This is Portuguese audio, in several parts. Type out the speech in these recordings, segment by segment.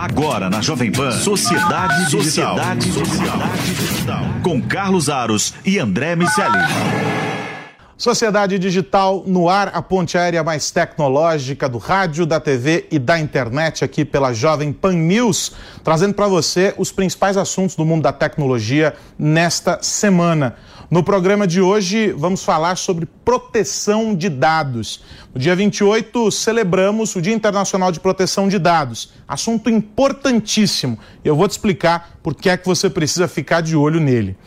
Agora na Jovem Pan, Sociedade Digital. Sociedade, Sociedade Digital. Com Carlos Aros e André Miceli. Sociedade Digital no ar, a ponte aérea mais tecnológica do rádio, da TV e da internet aqui pela Jovem Pan News, trazendo para você os principais assuntos do mundo da tecnologia nesta semana. No programa de hoje, vamos falar sobre proteção de dados. No dia 28, celebramos o Dia Internacional de Proteção de Dados. Assunto importantíssimo. Eu vou te explicar por que é que você precisa ficar de olho nele.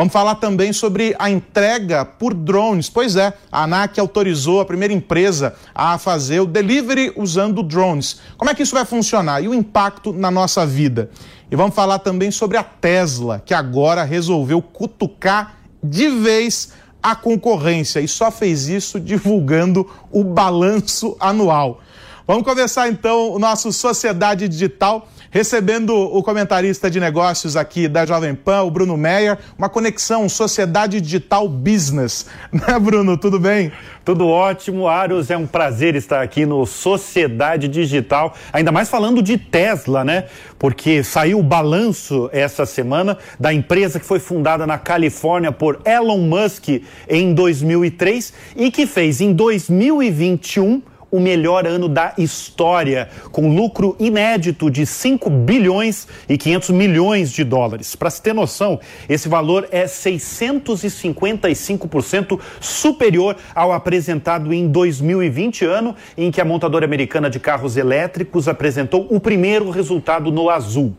Vamos falar também sobre a entrega por drones. Pois é, a ANAC autorizou a primeira empresa a fazer o delivery usando drones. Como é que isso vai funcionar e o impacto na nossa vida? E vamos falar também sobre a Tesla, que agora resolveu cutucar de vez a concorrência e só fez isso divulgando o balanço anual. Vamos começar então o nosso Sociedade Digital recebendo o comentarista de negócios aqui da Jovem Pan, o Bruno Meyer, uma conexão Sociedade Digital Business. Né, Bruno? Tudo bem? Tudo ótimo, Aros. É um prazer estar aqui no Sociedade Digital, ainda mais falando de Tesla, né? Porque saiu o balanço essa semana da empresa que foi fundada na Califórnia por Elon Musk em 2003 e que fez em 2021 o melhor ano da história, com lucro inédito de 5 bilhões e 500 milhões de dólares. Para se ter noção, esse valor é 655% superior ao apresentado em 2020, ano em que a montadora americana de carros elétricos apresentou o primeiro resultado no azul.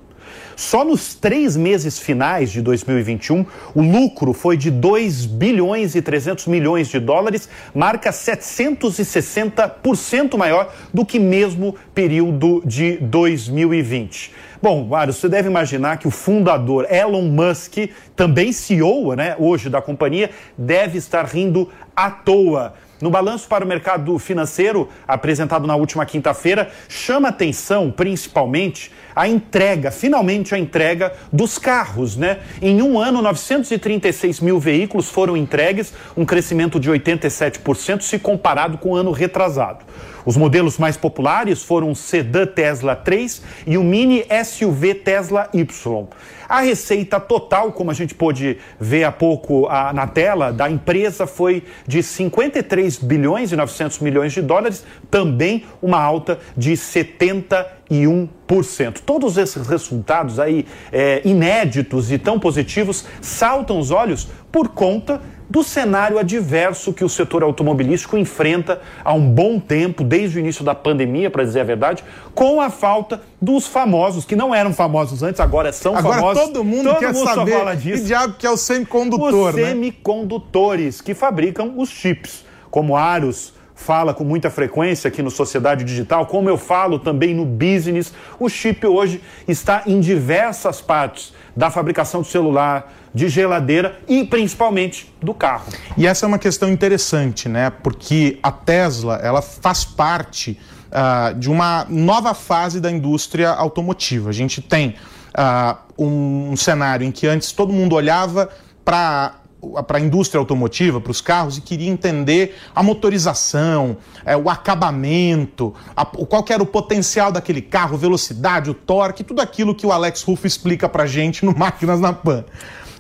Só nos três meses finais de 2021, o lucro foi de 2 bilhões e 300 milhões de dólares, marca 760% maior do que mesmo período de 2020. Bom, Mário, você deve imaginar que o fundador Elon Musk, também CEO né, hoje da companhia, deve estar rindo à toa no balanço para o mercado financeiro, apresentado na última quinta-feira, chama atenção principalmente a entrega, finalmente a entrega dos carros, né? Em um ano, 936 mil veículos foram entregues, um crescimento de 87% se comparado com o ano retrasado. Os modelos mais populares foram o sedã Tesla 3 e o mini SUV Tesla Y. A receita total, como a gente pôde ver há pouco a, na tela, da empresa foi de 53 bilhões e 900 milhões de dólares, também uma alta de 71%. Todos esses resultados aí é, inéditos e tão positivos saltam os olhos por conta do cenário adverso que o setor automobilístico enfrenta há um bom tempo, desde o início da pandemia, para dizer a verdade, com a falta dos famosos, que não eram famosos antes, agora são agora famosos. Todo mundo todo quer mundo saber fala disso. que diabo que é o semicondutor, Os semicondutores né? que fabricam os chips, como Aros, fala com muita frequência aqui no Sociedade Digital, como eu falo também no business, o chip hoje está em diversas partes da fabricação do celular, de geladeira e principalmente do carro. E essa é uma questão interessante, né? Porque a Tesla ela faz parte uh, de uma nova fase da indústria automotiva. A gente tem uh, um, cenário em que antes todo mundo olhava para para a indústria automotiva, para os carros, e queria entender a motorização, é, o acabamento, a, qual era o potencial daquele carro, velocidade, o torque, tudo aquilo que o Alex Ruff explica para gente no Máquinas na Pan.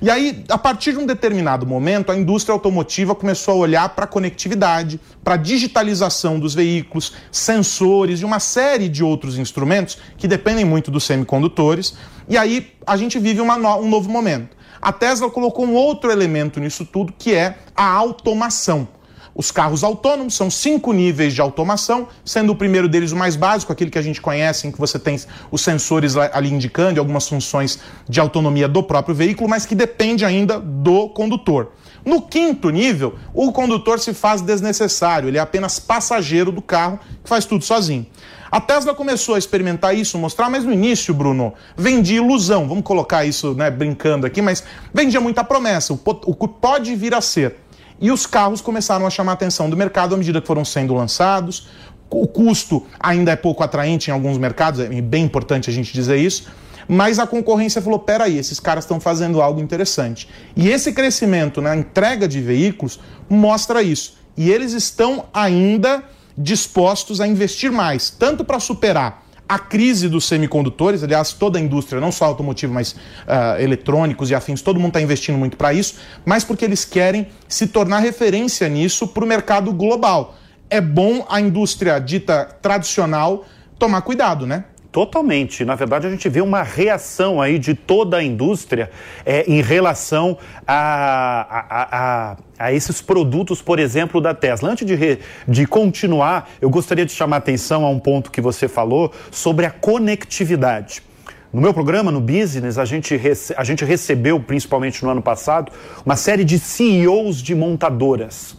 E aí, a partir de um determinado momento, a indústria automotiva começou a olhar para a conectividade, para a digitalização dos veículos, sensores e uma série de outros instrumentos que dependem muito dos semicondutores. E aí a gente vive uma um novo momento. A Tesla colocou um outro elemento nisso tudo, que é a automação. Os carros autônomos são cinco níveis de automação, sendo o primeiro deles o mais básico, aquele que a gente conhece, em que você tem os sensores ali indicando algumas funções de autonomia do próprio veículo, mas que depende ainda do condutor. No quinto nível, o condutor se faz desnecessário, ele é apenas passageiro do carro que faz tudo sozinho. A Tesla começou a experimentar isso, mostrar, mas no início, Bruno, vendia ilusão, vamos colocar isso né, brincando aqui, mas vendia muita promessa, o que pode vir a ser. E os carros começaram a chamar a atenção do mercado à medida que foram sendo lançados. O custo ainda é pouco atraente em alguns mercados, é bem importante a gente dizer isso. Mas a concorrência falou: peraí, esses caras estão fazendo algo interessante. E esse crescimento na entrega de veículos mostra isso. E eles estão ainda dispostos a investir mais, tanto para superar a crise dos semicondutores, aliás, toda a indústria, não só automotiva, mas uh, eletrônicos e afins, todo mundo está investindo muito para isso, mas porque eles querem se tornar referência nisso para o mercado global. É bom a indústria dita tradicional tomar cuidado, né? Totalmente. Na verdade, a gente vê uma reação aí de toda a indústria é, em relação a, a, a, a, esses produtos, por exemplo, da Tesla. Antes de, re, de continuar, eu gostaria de chamar a atenção a um ponto que você falou sobre a conectividade. No meu programa, no Business, a gente, a gente recebeu, principalmente no ano passado, uma série de CEOs de montadoras.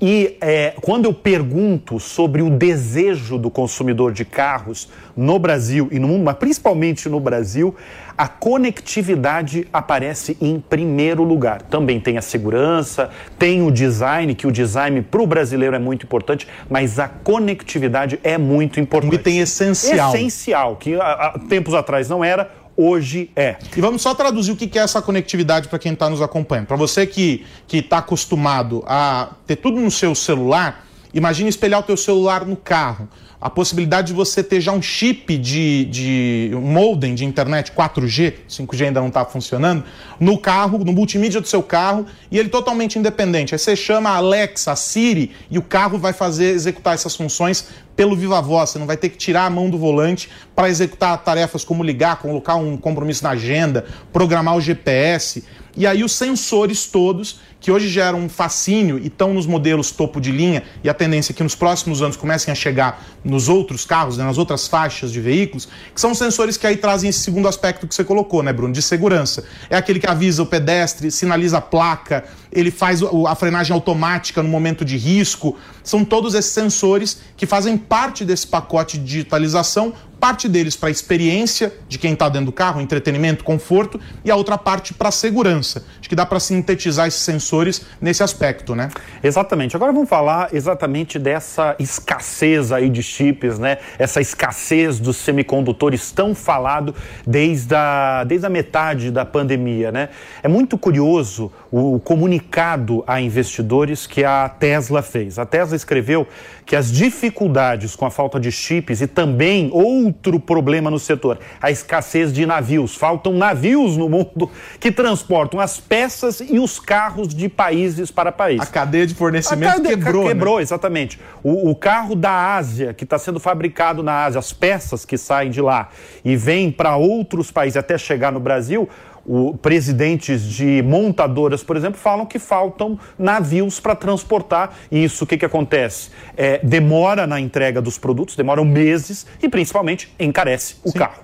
E é, quando eu pergunto sobre o desejo do consumidor de carros no Brasil e no mundo, mas principalmente no Brasil, a conectividade aparece em primeiro lugar. Também tem a segurança, tem o design, que o design para o brasileiro é muito importante, mas a conectividade é muito importante. E tem essencial. Essencial, que há, tempos atrás não era, hoje é. E vamos só traduzir o que é essa conectividade para quem está nos acompanhando. Para você que está acostumado a ter tudo no seu celular, imagine espelhar o teu celular no carro a possibilidade de você ter já um chip de, de um modem de internet 4G, 5G ainda não está funcionando, no carro, no multimídia do seu carro, e ele totalmente independente. Aí você chama a Alexa, a Siri, e o carro vai fazer executar essas funções pelo viva voz. Você não vai ter que tirar a mão do volante para executar tarefas como ligar, colocar um compromisso na agenda, programar o GPS. E aí os sensores todos que hoje geram um fascínio e estão nos modelos topo de linha, e a tendência é que nos próximos anos comecem a chegar nos outros carros, né, nas outras faixas de veículos, que são sensores que aí trazem esse segundo aspecto que você colocou, né, Bruno, de segurança. É aquele que avisa o pedestre, sinaliza a placa, ele faz a frenagem automática no momento de risco. São todos esses sensores que fazem parte desse pacote de digitalização, parte deles para a experiência de quem está dentro do carro, entretenimento, conforto, e a outra parte para a segurança. Acho que dá para sintetizar esses sensores nesse aspecto, né? Exatamente. Agora vamos falar exatamente dessa escassez aí de chips, né? Essa escassez dos semicondutores tão falado desde a, desde a metade da pandemia, né? É muito curioso o comunicado a investidores que a Tesla fez. A Tesla escreveu que as dificuldades com a falta de chips e também outro problema no setor, a escassez de navios. Faltam navios no mundo que transportam as peças e os carros de países para países. A cadeia de fornecimento cadeia, quebrou. Quebrou, né? exatamente. O, o carro da Ásia, que está sendo fabricado na Ásia, as peças que saem de lá e vêm para outros países até chegar no Brasil, o, presidentes de montadoras, por exemplo, falam que faltam navios para transportar isso. O que, que acontece? É, demora na entrega dos produtos, demoram meses e principalmente encarece o Sim, carro.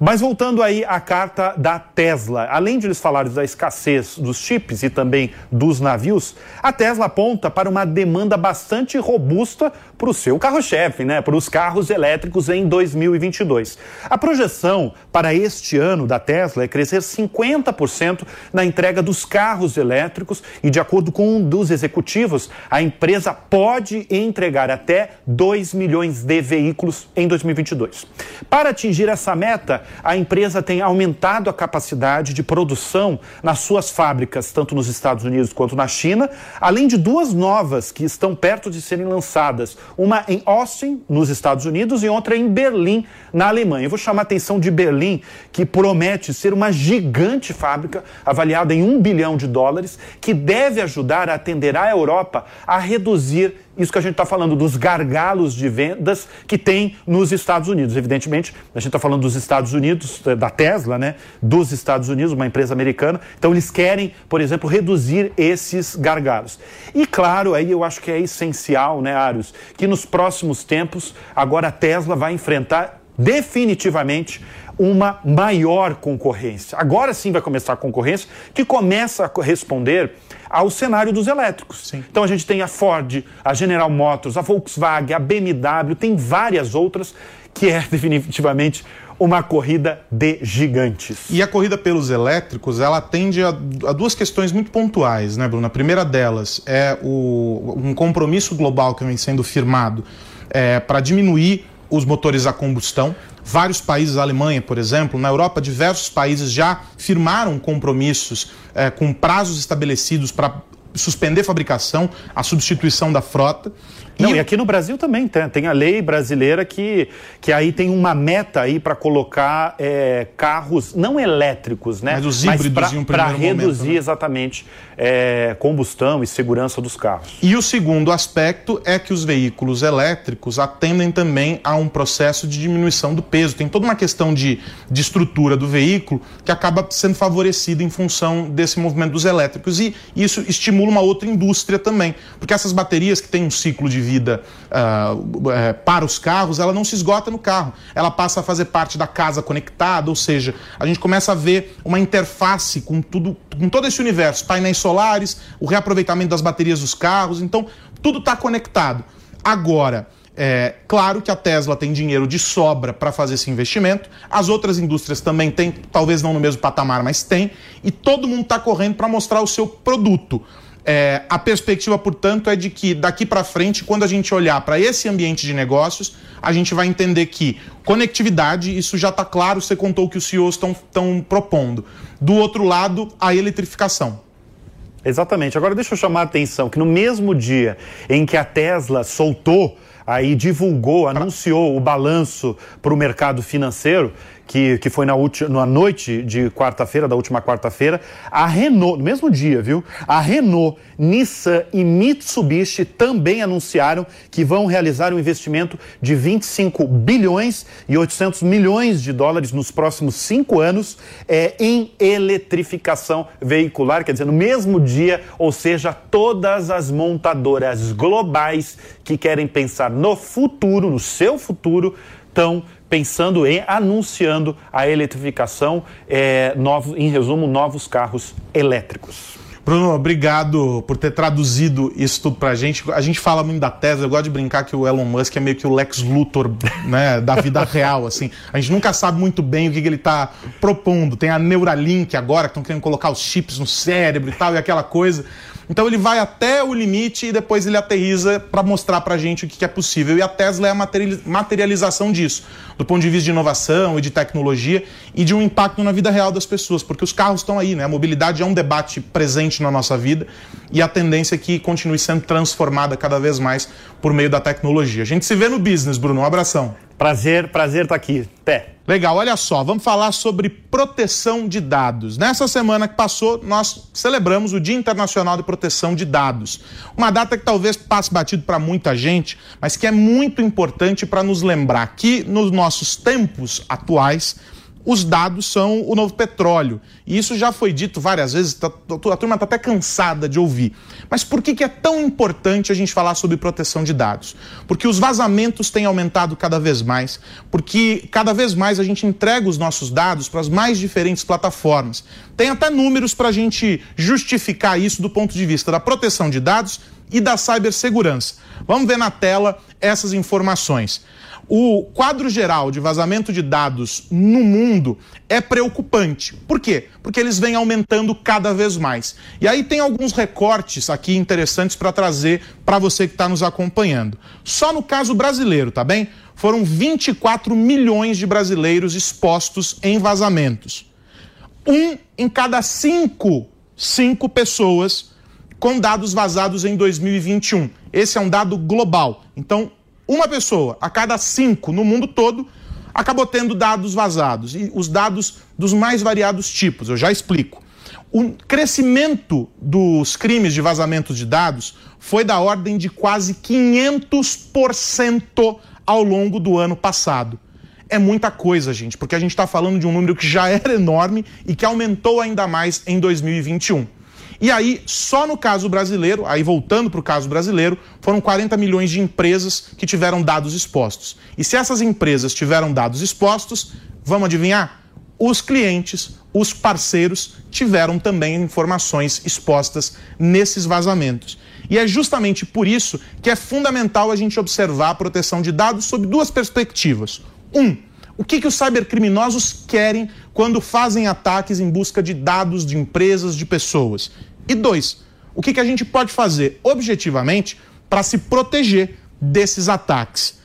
Mas voltando aí à carta da Tesla, além de eles falarem da escassez dos chips e também dos navios, a Tesla aponta para uma demanda bastante robusta para o seu carro-chefe, né? para os carros elétricos em 2022. A projeção para este ano da Tesla é crescer 50 50% na entrega dos carros elétricos e, de acordo com um dos executivos, a empresa pode entregar até 2 milhões de veículos em 2022. Para atingir essa meta, a empresa tem aumentado a capacidade de produção nas suas fábricas, tanto nos Estados Unidos quanto na China, além de duas novas que estão perto de serem lançadas, uma em Austin, nos Estados Unidos, e outra em Berlim, na Alemanha. Eu vou chamar a atenção de Berlim, que promete ser uma gigante gigante fábrica, avaliada em um bilhão de dólares, que deve ajudar a atender a Europa a reduzir isso que a gente está falando dos gargalos de vendas que tem nos Estados Unidos. Evidentemente, a gente está falando dos Estados Unidos, eh, da Tesla, né? Dos Estados Unidos, uma empresa americana. Então, eles querem, por exemplo, reduzir esses gargalos. E, claro, aí eu acho que é essencial, né, Arius, que nos próximos tempos, agora a Tesla vai enfrentar definitivamente uma maior concorrência. Agora sim vai começar a concorrência, que começa a responder ao cenário dos elétricos. Sim. Então a gente tem a Ford, a General Motors, a Volkswagen, a BMW, tem várias outras que é definitivamente uma corrida de gigantes. E a corrida pelos elétricos, ela atende a, a duas questões muito pontuais, né, Bruno? A primeira delas é o, um compromisso global que vem sendo firmado é, para diminuir os motores a combustão. Vários países, a Alemanha, por exemplo, na Europa, diversos países já firmaram compromissos é, com prazos estabelecidos para suspender fabricação, a substituição da frota. Não, e aqui no Brasil também tem, tem a lei brasileira que, que aí tem uma meta aí para colocar é, carros não elétricos, né? Mas os híbridos Mas para reduzir momento, né? exatamente é, combustão e segurança dos carros. E o segundo aspecto é que os veículos elétricos atendem também a um processo de diminuição do peso. Tem toda uma questão de, de estrutura do veículo que acaba sendo favorecida em função desse movimento dos elétricos. E isso estimula uma outra indústria também, porque essas baterias que têm um ciclo de vida uh, uh, para os carros, ela não se esgota no carro. Ela passa a fazer parte da casa conectada, ou seja, a gente começa a ver uma interface com tudo, com todo esse universo, painéis solares, o reaproveitamento das baterias dos carros, então tudo está conectado. Agora, é claro que a Tesla tem dinheiro de sobra para fazer esse investimento, as outras indústrias também têm, talvez não no mesmo patamar, mas tem, e todo mundo está correndo para mostrar o seu produto. É, a perspectiva, portanto, é de que daqui para frente, quando a gente olhar para esse ambiente de negócios, a gente vai entender que conectividade, isso já está claro, você contou o que os CEOs estão propondo. Do outro lado, a eletrificação. Exatamente. Agora deixa eu chamar a atenção que no mesmo dia em que a Tesla soltou aí divulgou, anunciou o balanço para o mercado financeiro, que, que foi na, na noite de quarta-feira, da última quarta-feira, a Renault, no mesmo dia, viu? A Renault, Nissan e Mitsubishi também anunciaram que vão realizar um investimento de 25 bilhões e 800 milhões de dólares nos próximos cinco anos é, em eletrificação veicular, quer dizer, no mesmo dia, ou seja, todas as montadoras globais que querem pensar no futuro, no seu futuro, estão pensando em anunciando a eletrificação, é, novo, em resumo, novos carros elétricos. Bruno, obrigado por ter traduzido isso tudo pra gente. A gente fala muito da Tesla, eu gosto de brincar que o Elon Musk é meio que o Lex Luthor né, da vida real, assim. A gente nunca sabe muito bem o que, que ele está propondo. Tem a Neuralink agora, que estão querendo colocar os chips no cérebro e tal, e aquela coisa. Então ele vai até o limite e depois ele aterriza para mostrar para a gente o que é possível. E a Tesla é a materialização disso, do ponto de vista de inovação e de tecnologia e de um impacto na vida real das pessoas, porque os carros estão aí, né? A mobilidade é um debate presente na nossa vida e a tendência é que continue sendo transformada cada vez mais por meio da tecnologia. A gente se vê no business, Bruno. Um abração. Prazer, prazer estar tá aqui. Até. Legal, olha só, vamos falar sobre proteção de dados. Nessa semana que passou, nós celebramos o Dia Internacional de Proteção de Dados. Uma data que talvez passe batido para muita gente, mas que é muito importante para nos lembrar que nos nossos tempos atuais, os dados são o novo petróleo. E isso já foi dito várias vezes, tá, a turma está até cansada de ouvir. Mas por que, que é tão importante a gente falar sobre proteção de dados? Porque os vazamentos têm aumentado cada vez mais, porque cada vez mais a gente entrega os nossos dados para as mais diferentes plataformas. Tem até números para a gente justificar isso do ponto de vista da proteção de dados e da cibersegurança. Vamos ver na tela essas informações. O quadro geral de vazamento de dados no mundo é preocupante. Por quê? Porque eles vêm aumentando cada vez mais. E aí tem alguns recortes aqui interessantes para trazer para você que está nos acompanhando. Só no caso brasileiro, tá bem? Foram 24 milhões de brasileiros expostos em vazamentos. Um em cada cinco, cinco pessoas com dados vazados em 2021. Esse é um dado global. Então, uma pessoa a cada cinco no mundo todo acabou tendo dados vazados. E os dados dos mais variados tipos, eu já explico. O crescimento dos crimes de vazamento de dados foi da ordem de quase 500% ao longo do ano passado. É muita coisa, gente, porque a gente está falando de um número que já era enorme e que aumentou ainda mais em 2021. E aí, só no caso brasileiro, aí voltando para o caso brasileiro, foram 40 milhões de empresas que tiveram dados expostos. E se essas empresas tiveram dados expostos, vamos adivinhar? Os clientes, os parceiros tiveram também informações expostas nesses vazamentos. E é justamente por isso que é fundamental a gente observar a proteção de dados sob duas perspectivas. Um, o que, que os cybercriminosos querem quando fazem ataques em busca de dados de empresas, de pessoas? E dois, o que, que a gente pode fazer objetivamente para se proteger desses ataques?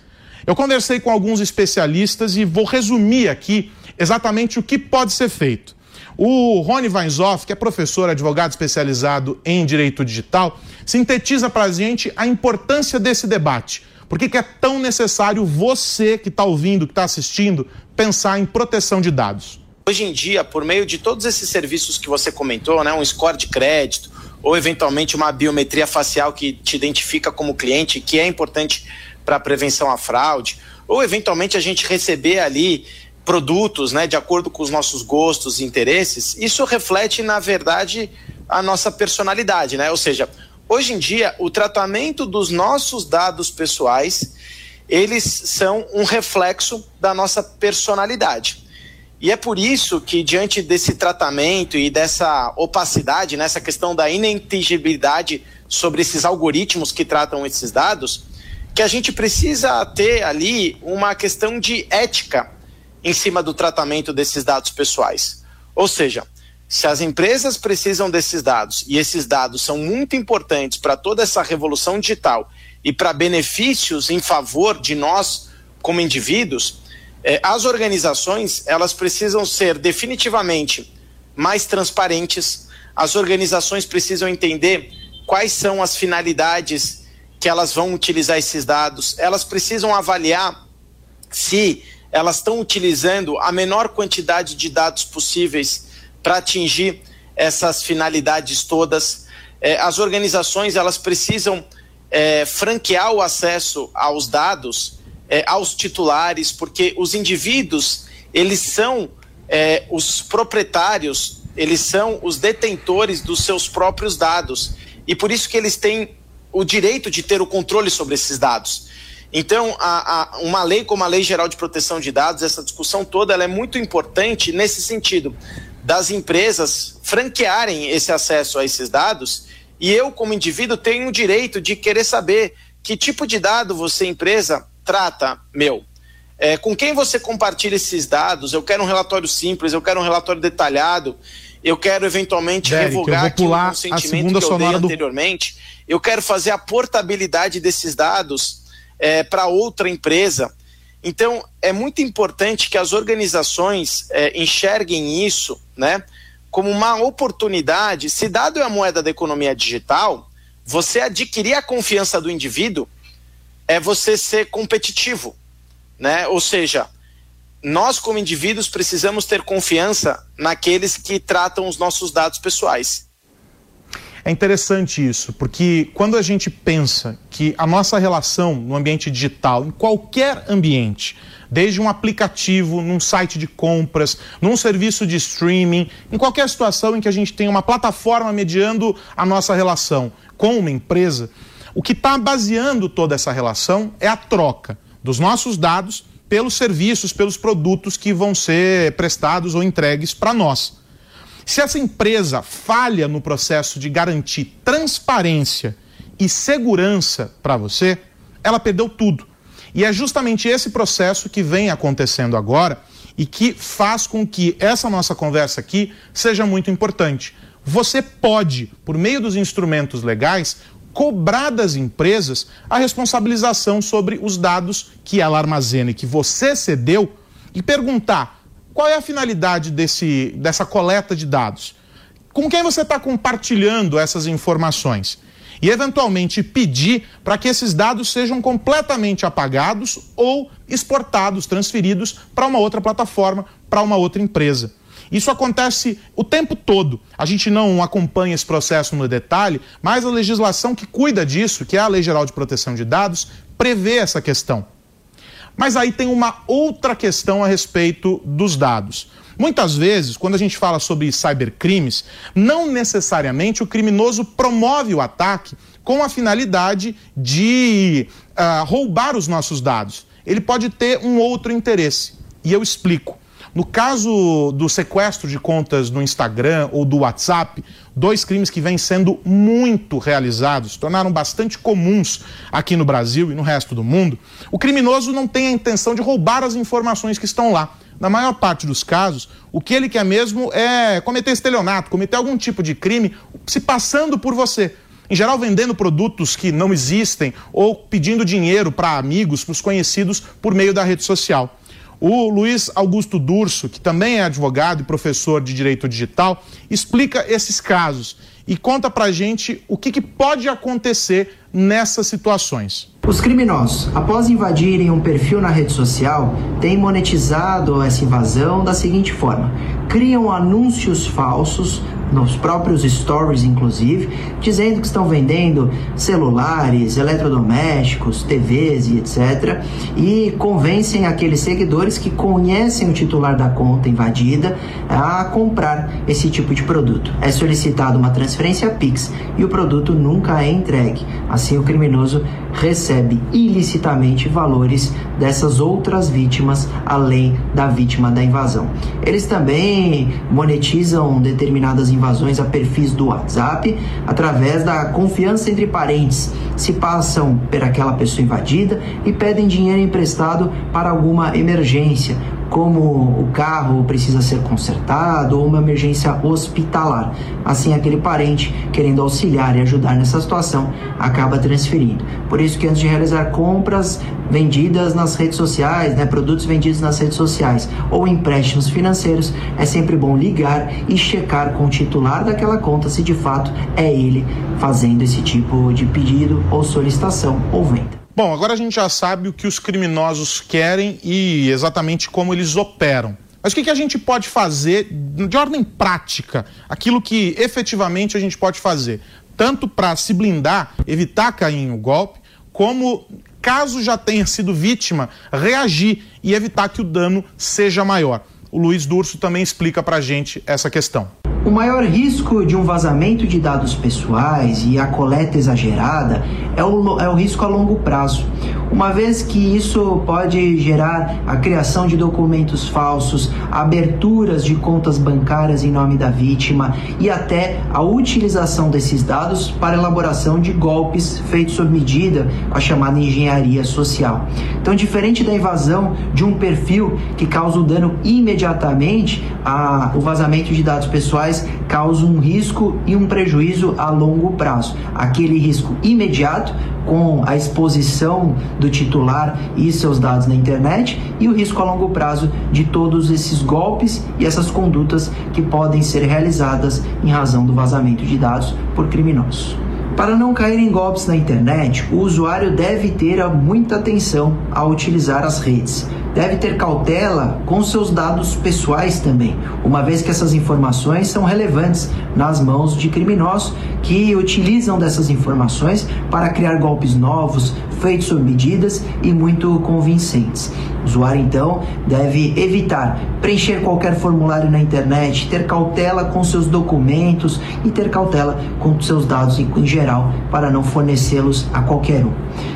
Eu conversei com alguns especialistas e vou resumir aqui exatamente o que pode ser feito. O Rony Weinzoff, que é professor, advogado especializado em direito digital, sintetiza para a gente a importância desse debate. Por que, que é tão necessário você que está ouvindo, que está assistindo, pensar em proteção de dados? Hoje em dia, por meio de todos esses serviços que você comentou, né, um score de crédito, ou eventualmente uma biometria facial que te identifica como cliente, que é importante para a prevenção à fraude, ou eventualmente a gente receber ali produtos, né, de acordo com os nossos gostos e interesses, isso reflete, na verdade, a nossa personalidade, né? Ou seja, hoje em dia, o tratamento dos nossos dados pessoais, eles são um reflexo da nossa personalidade. E é por isso que, diante desse tratamento e dessa opacidade, nessa né, questão da ininteligibilidade sobre esses algoritmos que tratam esses dados, que a gente precisa ter ali uma questão de ética em cima do tratamento desses dados pessoais. Ou seja, se as empresas precisam desses dados e esses dados são muito importantes para toda essa revolução digital e para benefícios em favor de nós como indivíduos, é, as organizações elas precisam ser definitivamente mais transparentes. As organizações precisam entender quais são as finalidades que elas vão utilizar esses dados. Elas precisam avaliar se elas estão utilizando a menor quantidade de dados possíveis para atingir essas finalidades todas. É, as organizações elas precisam é, franquear o acesso aos dados é, aos titulares, porque os indivíduos, eles são é, os proprietários, eles são os detentores dos seus próprios dados. E por isso que eles têm o direito de ter o controle sobre esses dados. Então, a, a, uma lei como a Lei Geral de Proteção de Dados, essa discussão toda, ela é muito importante nesse sentido, das empresas franquearem esse acesso a esses dados, e eu, como indivíduo, tenho o direito de querer saber que tipo de dado você, empresa, trata, meu, é, com quem você compartilha esses dados? Eu quero um relatório simples, eu quero um relatório detalhado, eu quero eventualmente Derek, revogar aqui um consentimento que eu dei do... anteriormente, eu quero fazer a portabilidade desses dados é, para outra empresa. Então, é muito importante que as organizações é, enxerguem isso né, como uma oportunidade. Se dado é a moeda da economia digital, você adquirir a confiança do indivíduo é você ser competitivo, né? Ou seja, nós como indivíduos precisamos ter confiança naqueles que tratam os nossos dados pessoais. É interessante isso, porque quando a gente pensa que a nossa relação no ambiente digital, em qualquer ambiente, desde um aplicativo, num site de compras, num serviço de streaming, em qualquer situação em que a gente tem uma plataforma mediando a nossa relação com uma empresa, o que está baseando toda essa relação é a troca dos nossos dados pelos serviços, pelos produtos que vão ser prestados ou entregues para nós. Se essa empresa falha no processo de garantir transparência e segurança para você, ela perdeu tudo. E é justamente esse processo que vem acontecendo agora e que faz com que essa nossa conversa aqui seja muito importante. Você pode, por meio dos instrumentos legais, cobrar das empresas a responsabilização sobre os dados que ela armazena e que você cedeu e perguntar qual é a finalidade desse, dessa coleta de dados. Com quem você está compartilhando essas informações? E, eventualmente, pedir para que esses dados sejam completamente apagados ou exportados, transferidos para uma outra plataforma, para uma outra empresa. Isso acontece o tempo todo. A gente não acompanha esse processo no detalhe, mas a legislação que cuida disso, que é a Lei Geral de Proteção de Dados, prevê essa questão. Mas aí tem uma outra questão a respeito dos dados. Muitas vezes, quando a gente fala sobre cybercrimes, não necessariamente o criminoso promove o ataque com a finalidade de uh, roubar os nossos dados. Ele pode ter um outro interesse. E eu explico. No caso do sequestro de contas no Instagram ou do WhatsApp, dois crimes que vêm sendo muito realizados, tornaram bastante comuns aqui no Brasil e no resto do mundo, o criminoso não tem a intenção de roubar as informações que estão lá. Na maior parte dos casos, o que ele quer mesmo é cometer estelionato, cometer algum tipo de crime se passando por você. Em geral, vendendo produtos que não existem ou pedindo dinheiro para amigos, para os conhecidos, por meio da rede social. O Luiz Augusto Durso, que também é advogado e professor de direito digital, explica esses casos e conta pra gente o que, que pode acontecer nessas situações. Os criminosos, após invadirem um perfil na rede social, têm monetizado essa invasão da seguinte forma: criam anúncios falsos nos próprios stories, inclusive, dizendo que estão vendendo celulares, eletrodomésticos, TVs e etc. E convencem aqueles seguidores que conhecem o titular da conta invadida a comprar esse tipo de produto. É solicitada uma transferência Pix e o produto nunca é entregue. Assim, o criminoso recebe ilicitamente valores dessas outras vítimas além da vítima da invasão. Eles também monetizam determinadas invasões invasões a perfis do WhatsApp através da confiança entre parentes. Se passam por aquela pessoa invadida e pedem dinheiro emprestado para alguma emergência como o carro precisa ser consertado ou uma emergência hospitalar. Assim, aquele parente, querendo auxiliar e ajudar nessa situação, acaba transferindo. Por isso que antes de realizar compras vendidas nas redes sociais, né, produtos vendidos nas redes sociais ou empréstimos financeiros, é sempre bom ligar e checar com o titular daquela conta se de fato é ele fazendo esse tipo de pedido ou solicitação ou venda. Bom, agora a gente já sabe o que os criminosos querem e exatamente como eles operam. Mas o que, que a gente pode fazer de ordem prática? Aquilo que efetivamente a gente pode fazer, tanto para se blindar, evitar cair em um golpe, como, caso já tenha sido vítima, reagir e evitar que o dano seja maior. O Luiz Durso também explica para a gente essa questão. O maior risco de um vazamento de dados pessoais e a coleta exagerada é o, é o risco a longo prazo, uma vez que isso pode gerar a criação de documentos falsos, aberturas de contas bancárias em nome da vítima e até a utilização desses dados para elaboração de golpes feitos sob medida, a chamada engenharia social. Então, diferente da invasão de um perfil que causa o dano imediatamente, a, o vazamento de dados pessoais causa um risco e um prejuízo a longo prazo. Aquele risco imediato com a exposição do titular e seus dados na internet e o risco a longo prazo de todos esses golpes e essas condutas que podem ser realizadas em razão do vazamento de dados por criminosos. Para não cair em golpes na internet, o usuário deve ter muita atenção ao utilizar as redes deve ter cautela com seus dados pessoais também, uma vez que essas informações são relevantes nas mãos de criminosos que utilizam dessas informações para criar golpes novos, feitos sob medidas e muito convincentes. O usuário então deve evitar preencher qualquer formulário na internet, ter cautela com seus documentos e ter cautela com seus dados em geral para não fornecê-los a qualquer um.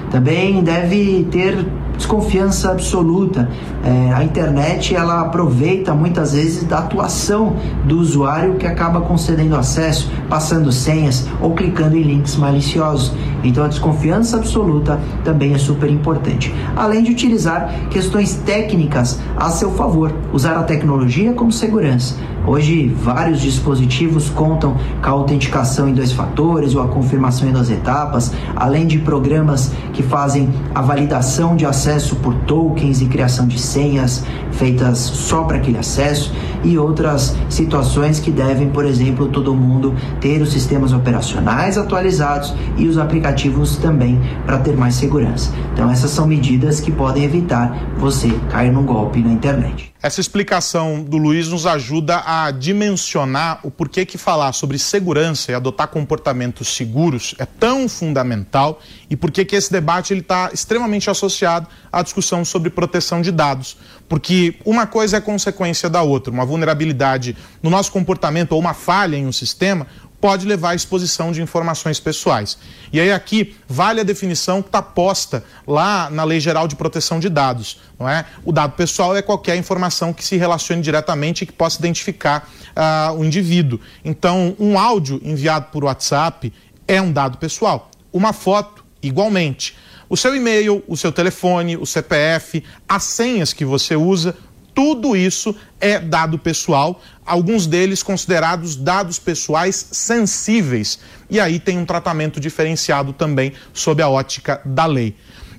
Também deve ter desconfiança absoluta. É, a internet ela aproveita muitas vezes da atuação do usuário que acaba concedendo acesso, passando senhas ou clicando em links maliciosos. Então a desconfiança absoluta também é super importante. Além de utilizar questões técnicas a seu favor, usar a tecnologia como segurança. Hoje, vários dispositivos contam com a autenticação em dois fatores ou a confirmação em duas etapas, além de programas que fazem a validação de acesso por tokens e criação de senhas feitas só para aquele acesso e outras situações que devem, por exemplo, todo mundo ter os sistemas operacionais atualizados e os aplicativos também para ter mais segurança. Então, essas são medidas que podem evitar você cair num golpe na internet. Essa explicação do Luiz nos ajuda a dimensionar o porquê que falar sobre segurança e adotar comportamentos seguros é tão fundamental e por que esse debate está extremamente associado à discussão sobre proteção de dados. Porque uma coisa é consequência da outra. Uma vulnerabilidade no nosso comportamento ou uma falha em um sistema pode levar à exposição de informações pessoais. E aí aqui vale a definição que está posta lá na Lei Geral de Proteção de Dados, não é? O dado pessoal é qualquer informação que se relacione diretamente e que possa identificar uh, o indivíduo. Então, um áudio enviado por WhatsApp é um dado pessoal. Uma foto, igualmente. O seu e-mail, o seu telefone, o CPF, as senhas que você usa, tudo isso é dado pessoal, alguns deles considerados dados pessoais sensíveis. E aí tem um tratamento diferenciado também sob a ótica da lei.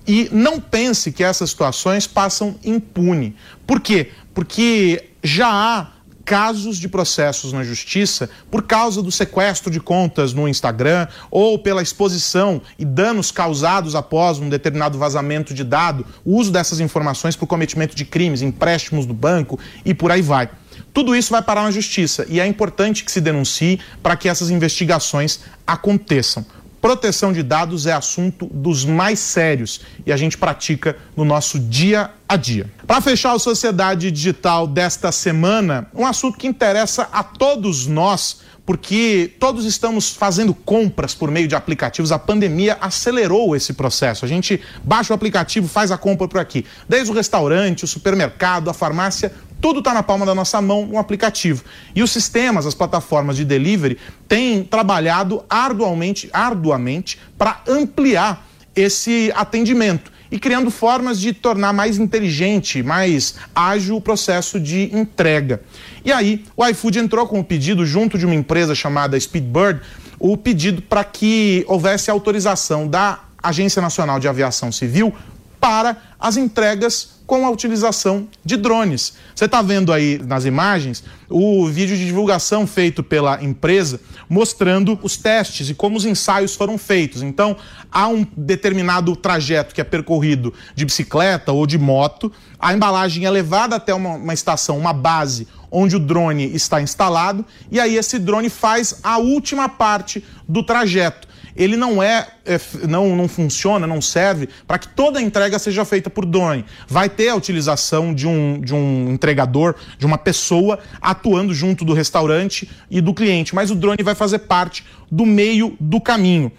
E não pense que essas situações passam impune. Por quê? Porque já há casos de processos na justiça por causa do sequestro de contas no Instagram ou pela exposição e danos causados após um determinado vazamento de dado, o uso dessas informações para o cometimento de crimes, empréstimos do banco e por aí vai. Tudo isso vai parar na justiça e é importante que se denuncie para que essas investigações aconteçam proteção de dados é assunto dos mais sérios e a gente pratica no nosso dia a dia. Para fechar a Sociedade Digital desta semana, um assunto que interessa a todos nós, porque todos estamos fazendo compras por meio de aplicativos. A pandemia acelerou esse processo. A gente baixa o aplicativo, faz a compra por aqui. Desde o restaurante, o supermercado, a farmácia, tudo está na palma da nossa mão no aplicativo. E os sistemas, as plataformas de delivery, têm trabalhado arduamente, arduamente para ampliar esse atendimento e criando formas de tornar mais inteligente, mais ágil o processo de entrega. E aí, o iFood entrou com o pedido, junto de uma empresa chamada Speedbird, o pedido para que houvesse autorização da Agência Nacional de Aviação Civil para as entregas com a utilização de drones. Você está vendo aí nas imagens o vídeo de divulgação feito pela empresa mostrando os testes e como os ensaios foram feitos. Então, há um determinado trajeto que é percorrido de bicicleta ou de moto, a embalagem é levada até uma, uma estação, uma base onde o drone está instalado, e aí esse drone faz a última parte do trajeto ele não é, é não, não funciona, não serve para que toda a entrega seja feita por drone. Vai ter a utilização de um, de um entregador, de uma pessoa atuando junto do restaurante e do cliente, mas o drone vai fazer parte do meio do caminho.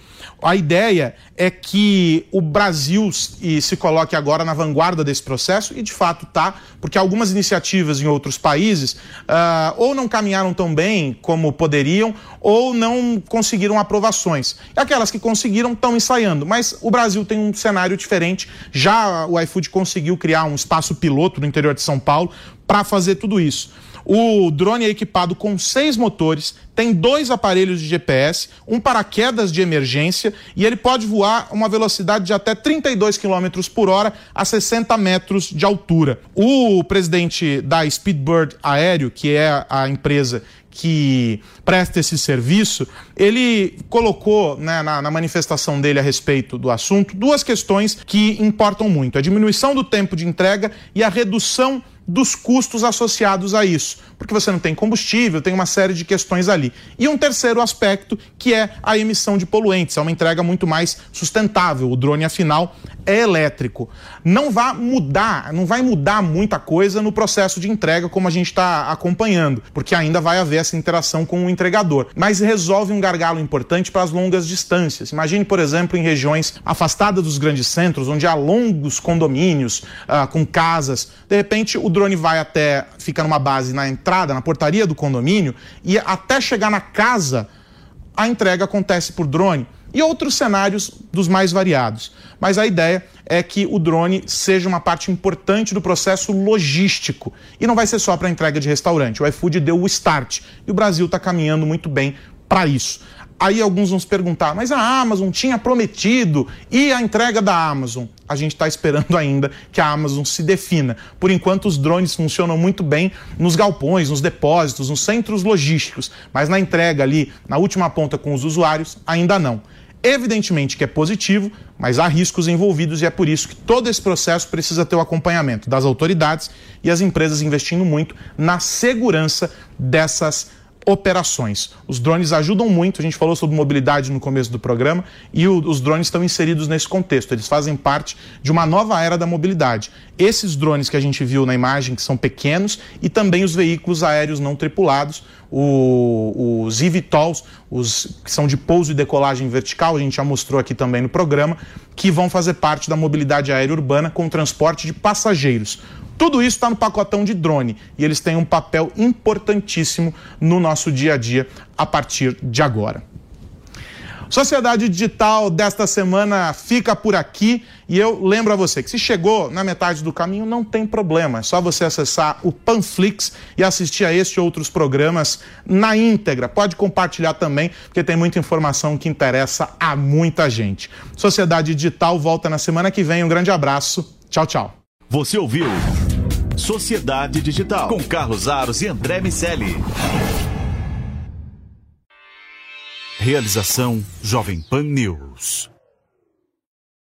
A ideia é que o Brasil se coloque agora na vanguarda desse processo, e de fato está, porque algumas iniciativas em outros países uh, ou não caminharam tão bem como poderiam, ou não conseguiram aprovações. E aquelas que conseguiram estão ensaiando, mas o Brasil tem um cenário diferente. Já o iFood conseguiu criar um espaço piloto no interior de São Paulo para fazer tudo isso. O drone é equipado com seis motores, tem dois aparelhos de GPS, um paraquedas de emergência e ele pode voar uma velocidade de até 32 km por hora a 60 metros de altura. O presidente da Speedbird Aéreo, que é a empresa que presta esse serviço, ele colocou né, na, na, manifestação dele a respeito do assunto duas questões que importam muito: a diminuição do tempo de entrega e a redução dos custos associados a isso, porque você não tem combustível, tem uma série de questões ali. E um terceiro aspecto que é a emissão de poluentes, é uma entrega muito mais sustentável. O drone, afinal, é elétrico. Não vai mudar, não vai mudar muita coisa no processo de entrega como a gente está acompanhando, porque ainda vai haver essa interação com o entregador. Mas resolve um gargalo importante para as longas distâncias. Imagine, por exemplo, em regiões afastadas dos grandes centros, onde há longos condomínios uh, com casas. De repente, o drone vai até, fica numa base na entrada, na portaria do condomínio, e até chegar na casa, a entrega acontece por drone. E outros cenários dos mais variados. Mas a ideia é que o drone seja uma parte importante do processo logístico. E não vai ser só para entrega de restaurante. O iFood deu o start e o Brasil está caminhando muito bem para isso. Aí alguns vão se perguntar, mas a Amazon tinha prometido e a entrega da Amazon? A gente está esperando ainda que a Amazon se defina. Por enquanto, os drones funcionam muito bem nos galpões, nos depósitos, nos centros logísticos, mas na entrega ali, na última ponta com os usuários, ainda não. Evidentemente que é positivo, mas há riscos envolvidos e é por isso que todo esse processo precisa ter o acompanhamento das autoridades e as empresas investindo muito na segurança dessas operações. Os drones ajudam muito, a gente falou sobre mobilidade no começo do programa, e o, os drones estão inseridos nesse contexto, eles fazem parte de uma nova era da mobilidade. Esses drones que a gente viu na imagem, que são pequenos, e também os veículos aéreos não tripulados, o, os eVTOLs, os que são de pouso e decolagem vertical, a gente já mostrou aqui também no programa, que vão fazer parte da mobilidade aérea urbana com transporte de passageiros. Tudo isso está no pacotão de drone e eles têm um papel importantíssimo no nosso dia a dia a partir de agora. Sociedade Digital desta semana fica por aqui e eu lembro a você que se chegou na metade do caminho não tem problema, é só você acessar o Panflix e assistir a este e outros programas na íntegra. Pode compartilhar também, porque tem muita informação que interessa a muita gente. Sociedade Digital volta na semana que vem. Um grande abraço. Tchau, tchau. Você ouviu Sociedade Digital com Carlos Aros e André Miceli. Realização Jovem Pan News.